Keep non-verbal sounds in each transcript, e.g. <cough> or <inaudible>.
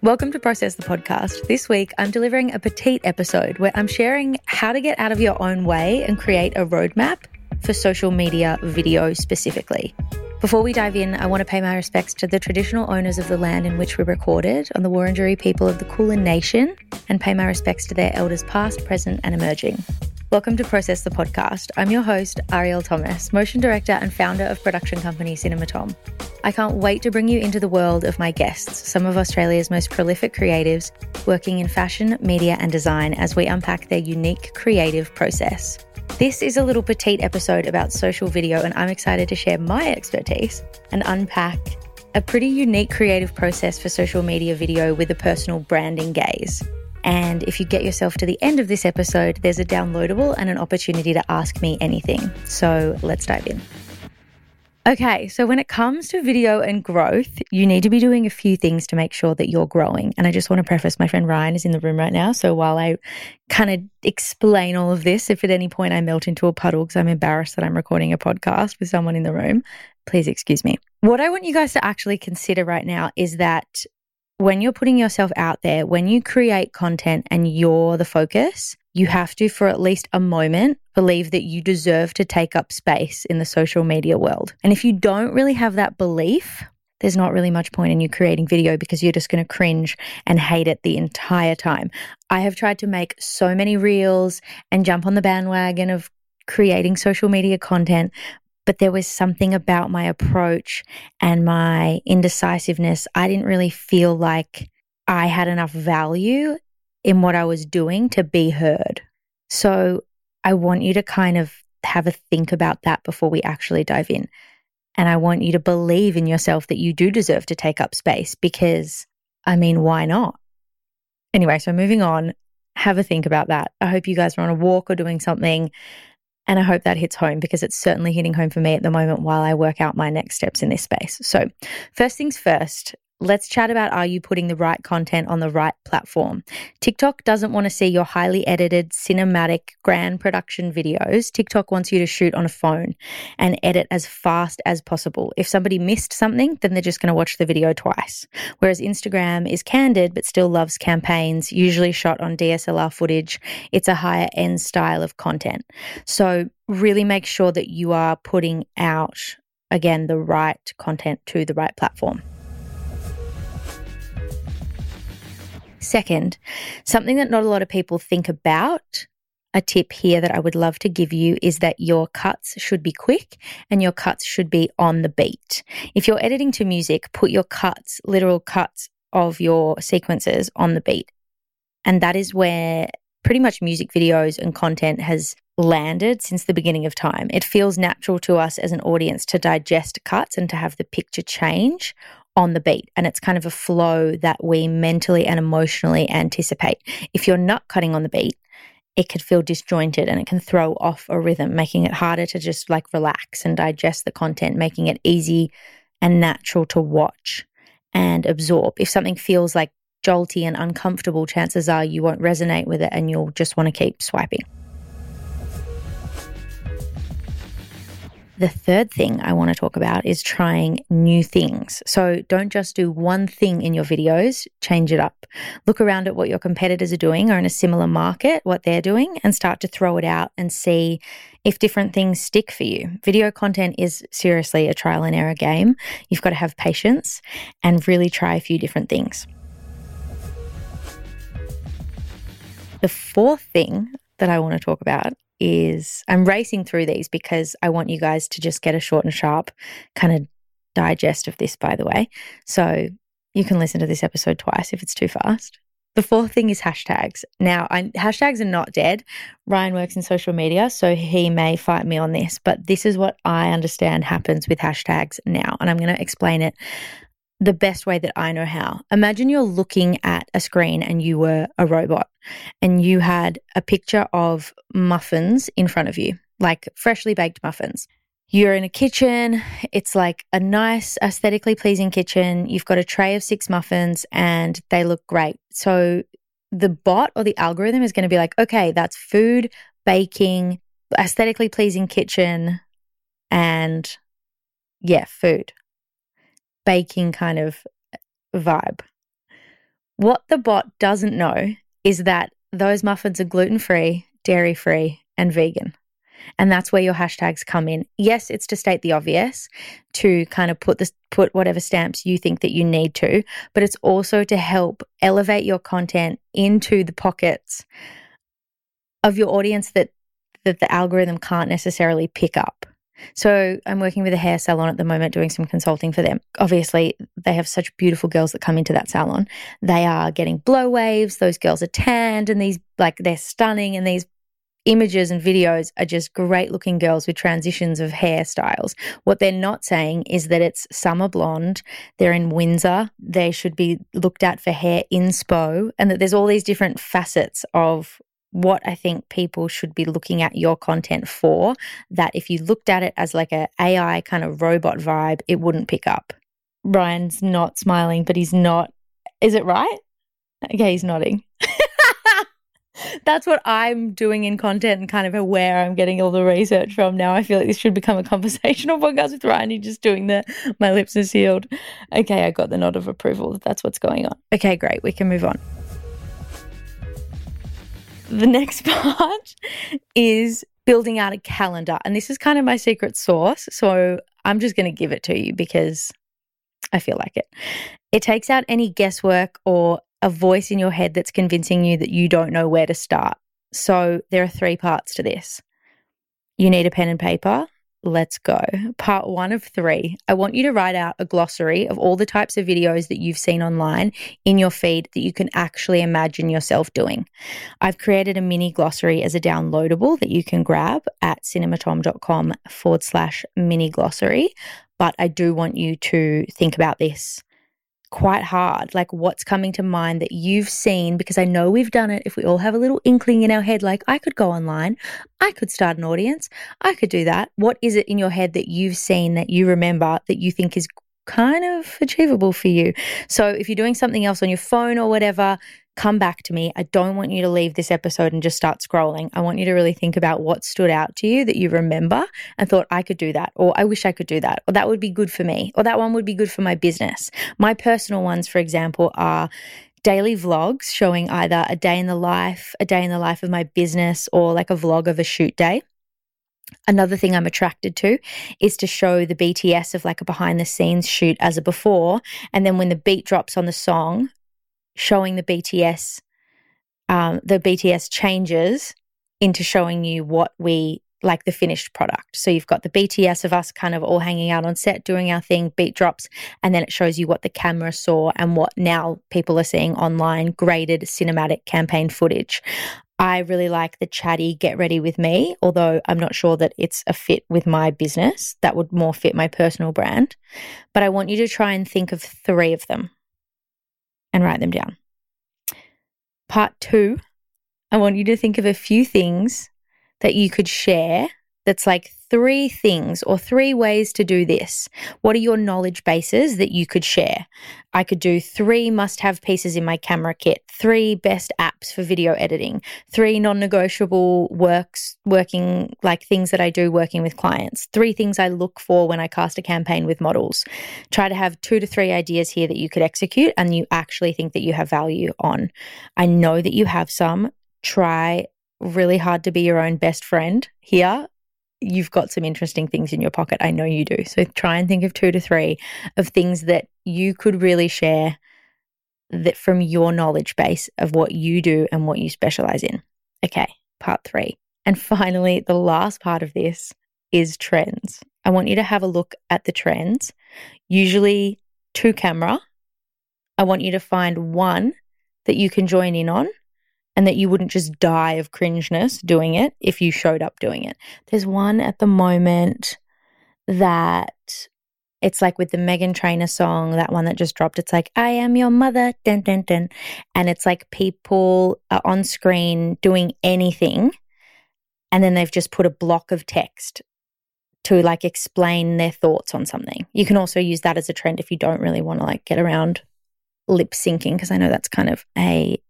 Welcome to Process the Podcast. This week, I'm delivering a petite episode where I'm sharing how to get out of your own way and create a roadmap for social media video specifically. Before we dive in, I want to pay my respects to the traditional owners of the land in which we recorded, on the Wurundjeri people of the Kulin Nation, and pay my respects to their elders past, present, and emerging. Welcome to Process the Podcast. I'm your host, Arielle Thomas, motion director and founder of production company Cinema Thom. I can't wait to bring you into the world of my guests, some of Australia's most prolific creatives working in fashion, media, and design as we unpack their unique creative process. This is a little petite episode about social video, and I'm excited to share my expertise and unpack a pretty unique creative process for social media video with a personal branding gaze. And if you get yourself to the end of this episode, there's a downloadable and an opportunity to ask me anything. So let's dive in. Okay, so when it comes to video and growth, you need to be doing a few things to make sure that you're growing. And I just want to preface my friend Ryan is in the room right now. So while I kind of explain all of this, if at any point I melt into a puddle because I'm embarrassed that I'm recording a podcast with someone in the room, please excuse me. What I want you guys to actually consider right now is that when you're putting yourself out there, when you create content and you're the focus, you have to, for at least a moment, believe that you deserve to take up space in the social media world. And if you don't really have that belief, there's not really much point in you creating video because you're just going to cringe and hate it the entire time. I have tried to make so many reels and jump on the bandwagon of creating social media content, but there was something about my approach and my indecisiveness. I didn't really feel like I had enough value in what I was doing to be heard. So I want you to kind of have a think about that before we actually dive in. And I want you to believe in yourself that you do deserve to take up space because, I mean, why not? Anyway, so moving on, have a think about that. I hope you guys are on a walk or doing something and I hope that hits home because it's certainly hitting home for me at the moment while I work out my next steps in this space. So, first things first, let's chat about are you putting the right content on the right platform? TikTok doesn't want to see your highly edited, cinematic, grand production videos. TikTok wants you to shoot on a phone and edit as fast as possible. If somebody missed something, then they're just going to watch the video twice. Whereas Instagram is candid but still loves campaigns, usually shot on DSLR footage. It's a higher end style of content. So, really make sure that you are putting out, again, the right content to the right platform. Second, something that not a lot of people think about, a tip here that I would love to give you is that your cuts should be quick and your cuts should be on the beat. If you're editing to music, put your cuts, literal cuts of your sequences on the beat. And that is where pretty much music videos and content has landed since the beginning of time. It feels natural to us as an audience to digest cuts and to have the picture change on the beat. And it's kind of a flow that we mentally and emotionally anticipate. If you're not cutting on the beat, it could feel disjointed and it can throw off a rhythm, making it harder to just like relax and digest the content, making it easy and natural to watch and absorb. If something feels like jolty and uncomfortable, chances are you won't resonate with it and you'll just want to keep swiping. The third thing I want to talk about is trying new things. So don't just do one thing in your videos, change it up. Look around at what your competitors are doing or in a similar market, what they're doing, and start to throw it out and see if different things stick for you. Video content is seriously a trial and error game. You've got to have patience and really try a few different things. The fourth thing that I want to talk about is I'm racing through these because I want you guys to just get a short and sharp kind of digest of this, by the way. So you can listen to this episode twice if it's too fast. The fourth thing is hashtags. Now, I, hashtags are not dead. Ryan works in social media, so he may fight me on this, but this is what I understand happens with hashtags now. And I'm going to explain it the best way that I know how. Imagine you're looking at a screen and you were a robot and you had a picture of muffins in front of you, like freshly baked muffins. You're in a kitchen. It's like a nice, aesthetically pleasing kitchen. You've got a tray of six muffins and they look great. So the bot or the algorithm is going to be like, okay, that's food, baking, aesthetically pleasing kitchen, and yeah, food baking kind of vibe. What the bot doesn't know is that those muffins are gluten free, dairy free, and vegan. And that's where your hashtags come in. Yes, it's to state the obvious, to kind of put this put whatever stamps you think that you need to, but it's also to help elevate your content into the pockets of your audience that that the algorithm can't necessarily pick up. So I'm working with a hair salon at the moment doing some consulting for them. Obviously, they have such beautiful girls that come into that salon. They are getting blow waves, those girls are tanned and these like they're stunning and these images and videos are just great looking girls with transitions of hairstyles. What they're not saying is that it's summer blonde, they're in Windsor, they should be looked at for hair inspo, and that there's all these different facets of what I think people should be looking at your content for that if you looked at it as like a AI kind of robot vibe, it wouldn't pick up. Ryan's not smiling, but he's not. Is it right? Okay, he's nodding. <laughs> That's what I'm doing in content and kind of where I'm getting all the research from now. I feel like this should become a conversational <laughs> podcast with Ryan. He's just doing the my lips are sealed. Okay, I got the nod of approval. That's what's going on. Okay, great. We can move on. The next <laughs> part is building out a calendar. And this is kind of my secret sauce. So I'm just going to give it to you because I feel like it. It takes out any guesswork or a voice in your head that's convincing you that you don't know where to start. So there are three parts to this. You need a pen and paper. Let's go. Part one of three. I want you to write out a glossary of all the types of videos that you've seen online in your feed that you can actually imagine yourself doing. I've created a mini glossary as a downloadable that you can grab at cinematom.com forward slash mini glossary. But I do want you to think about this quite hard. Like, what's coming to mind that you've seen? Because I know we've done it. If we all have a little inkling in our head, like, I could go online, I could start an audience, I could do that. What is it in your head that you've seen that you remember that you think is kind of achievable for you? So, if you're doing something else on your phone or whatever, come back to me. I don't want you to leave this episode and just start scrolling. I want you to really think about what stood out to you that you remember and thought, I could do that, or I wish I could do that, or that would be good for me, or that one would be good for my business. My personal ones, for example, are daily vlogs showing either a day in the life, a day in the life of my business, or like a vlog of a shoot day. Another thing I'm attracted to is to show the BTS of like a behind the scenes shoot as a before. And then when the beat drops on the song, showing the BTS, um, the BTS changes into showing you what we like the finished product. So you've got the BTS of us kind of all hanging out on set doing our thing, beat drops, and then it shows you what the camera saw and what now people are seeing online graded cinematic campaign footage. I really like the chatty get ready with me, although I'm not sure that it's a fit with my business. That would more fit my personal brand. But I want you to try and think of three of them and write them down. Part two, I want you to think of a few things that you could share that's like three things or three ways to do this. What are your knowledge bases that you could share? I could do three must have pieces in my camera kit, three best apps for video editing, three non negotiable works, working like things that I do working with clients, three things I look for when I cast a campaign with models. Try to have two to three ideas here that you could execute and you actually think that you have value on. I know that you have some. Try really hard to be your own best friend here you've got some interesting things in your pocket. I know you do. So try and think of two to three of things that you could really share that from your knowledge base of what you do and what you specialize in. Okay, part three. And <laughs> finally, the last part of this is trends. I want you to have a look at the trends, usually two camera. I want you to find one that you can join in on and that you wouldn't just die of cringeness doing it if you showed up doing it. There's one at the moment that it's like with the Meghan Trainor song, that one that just dropped. It's like, I am your mother, dun, dun, dun. And it's like people are on screen doing anything. And then they've just put a block of text to like explain their thoughts on something. You can also use that as a trend if you don't really want to like get around lip syncing, because I know that's kind of a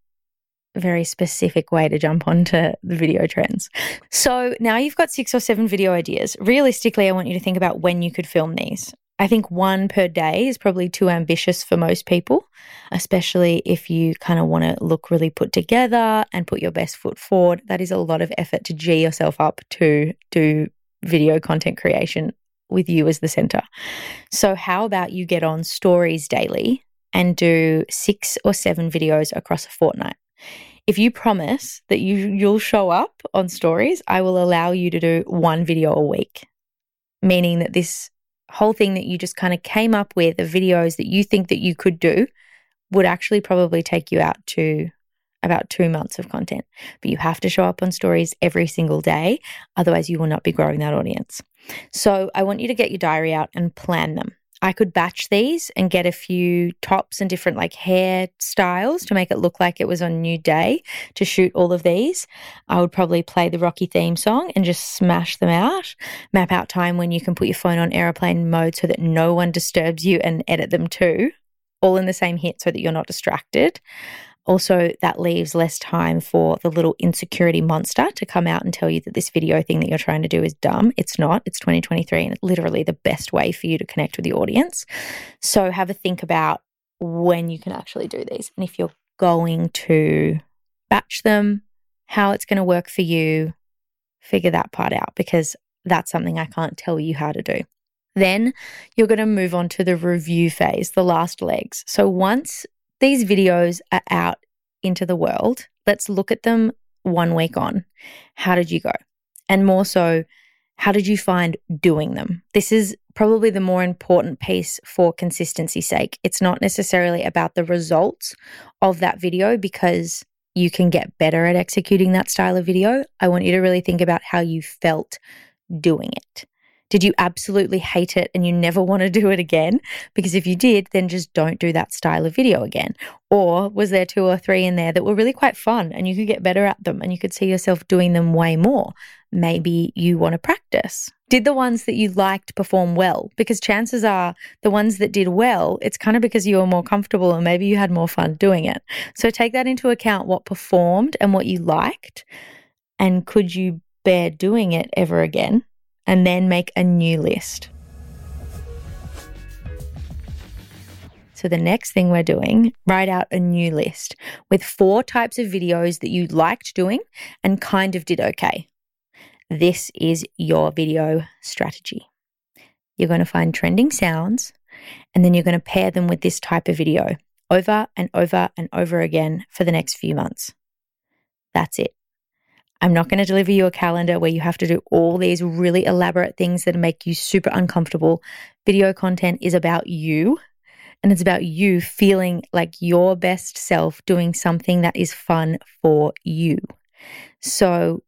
very specific way to jump onto the video trends. So now you've got six or seven video ideas. Realistically, I want you to think about when you could film these. I think one per day is probably too ambitious for most people, especially if you kind of want to look really put together and put your best foot forward. That is a lot of effort to G yourself up to do video content creation with you as the center. So, how about you get on stories daily and do six or seven videos across a fortnight? If you promise that you, you'll show up on stories, I will allow you to do one video a week, meaning that this whole thing that you just kind of came up with the videos that you think that you could do would actually probably take you out to about two months of content. But you have to show up on stories every single day. Otherwise, you will not be growing that audience. So I want you to get your diary out and plan them. I could batch these and get a few tops and different like hair styles to make it look like it was on a new day to shoot all of these. I would probably play the Rocky theme song and just smash them out. Map out time when you can put your phone on airplane mode so that no one disturbs you and edit them too, all in the same hit so that you're not distracted. Also, that leaves less time for the little insecurity monster to come out and tell you that this video thing that you're trying to do is dumb. It's not. It's 2023 and it's literally the best way for you to connect with the audience. So, have a think about when you can actually do these and if you're going to batch them, how it's going to work for you. Figure that part out because that's something I can't tell you how to do. Then you're going to move on to the review phase, the last legs. So once these videos are out into the world, let's look at them one week on. How did you go? And more so, how did you find doing them? This is probably the more important piece for consistency sake. It's not necessarily about the results of that video because you can get better at executing that style of video. I want you to really think about how you felt doing it. Did you absolutely hate it and you never want to do it again? Because if you did, then just don't do that style of video again. Or was there two or three in there that were really quite fun and you could get better at them and you could see yourself doing them way more? Maybe you want to practice. Did the ones that you liked perform well? Because chances are the ones that did well, it's kind of because you were more comfortable and maybe you had more fun doing it. So take that into account what performed and what you liked. And could you bear doing it ever again? And then make a new list. So, the next thing we're doing, write out a new list with four types of videos that you liked doing and kind of did okay. This is your video strategy. You're going to find trending sounds and then you're going to pair them with this type of video over and over and over again for the next few months. That's it. I'm not going to deliver you a calendar where you have to do all these really elaborate things that make you super uncomfortable. Video content is about you and it's about you feeling like your best self doing something that is fun for you. So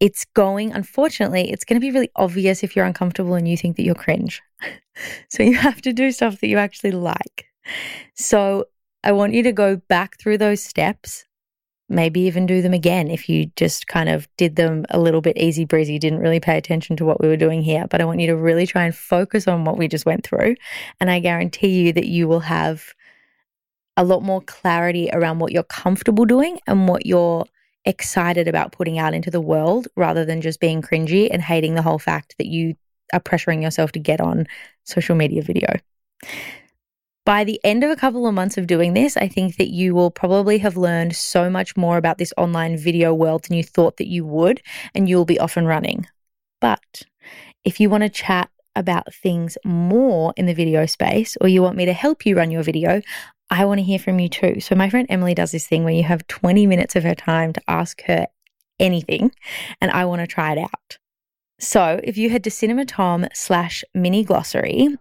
it's going, unfortunately, it's going to be really obvious if you're uncomfortable and you think that you're cringe. <laughs> so you have to do stuff that you actually like. So I want you to go back through those steps maybe even do them again if you just kind of did them a little bit easy breezy, didn't really pay attention to what we were doing here. But I want you to really try and focus on what we just went through. And I guarantee you that you will have a lot more clarity around what you're comfortable doing and what you're excited about putting out into the world rather than just being cringy and hating the whole fact that you are pressuring yourself to get on social media video by the end of a couple of months of doing this, I think that you will probably have learned so much more about this online video world than you thought that you would, and you'll be off and running. But if you want to chat about things more in the video space, or you want me to help you run your video, I want to hear from you too. So, my friend Emily does this thing where you have 20 minutes of her time to ask her anything, and I want to try it out. So, if you head to cinematom slash mini glossary,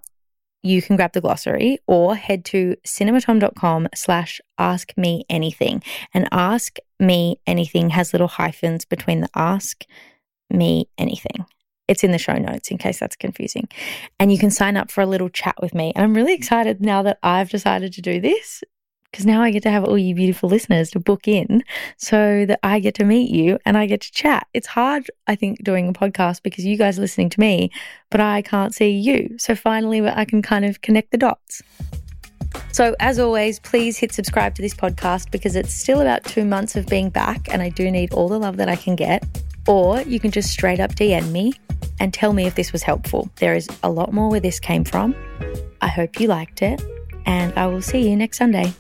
you can grab the glossary or head to cinematom.com slash ask me anything. And ask me anything has little hyphens between the ask me anything. It's in the show notes in case that's confusing. And you can sign up for a little chat with me. And I'm really excited now that I've decided to do this because now I get to have all you beautiful listeners to book in so that I get to meet you and I get to chat. It's hard, I think, doing a podcast because you guys are listening to me, but I can't see you. So finally, I can kind of connect the dots. So, as always, please hit subscribe to this podcast because it's still about two months of being back and I do need all the love that I can get. Or you can just straight up DM me and tell me if this was helpful. There is a lot more where this came from. I hope you liked it, and I will see you next Sunday.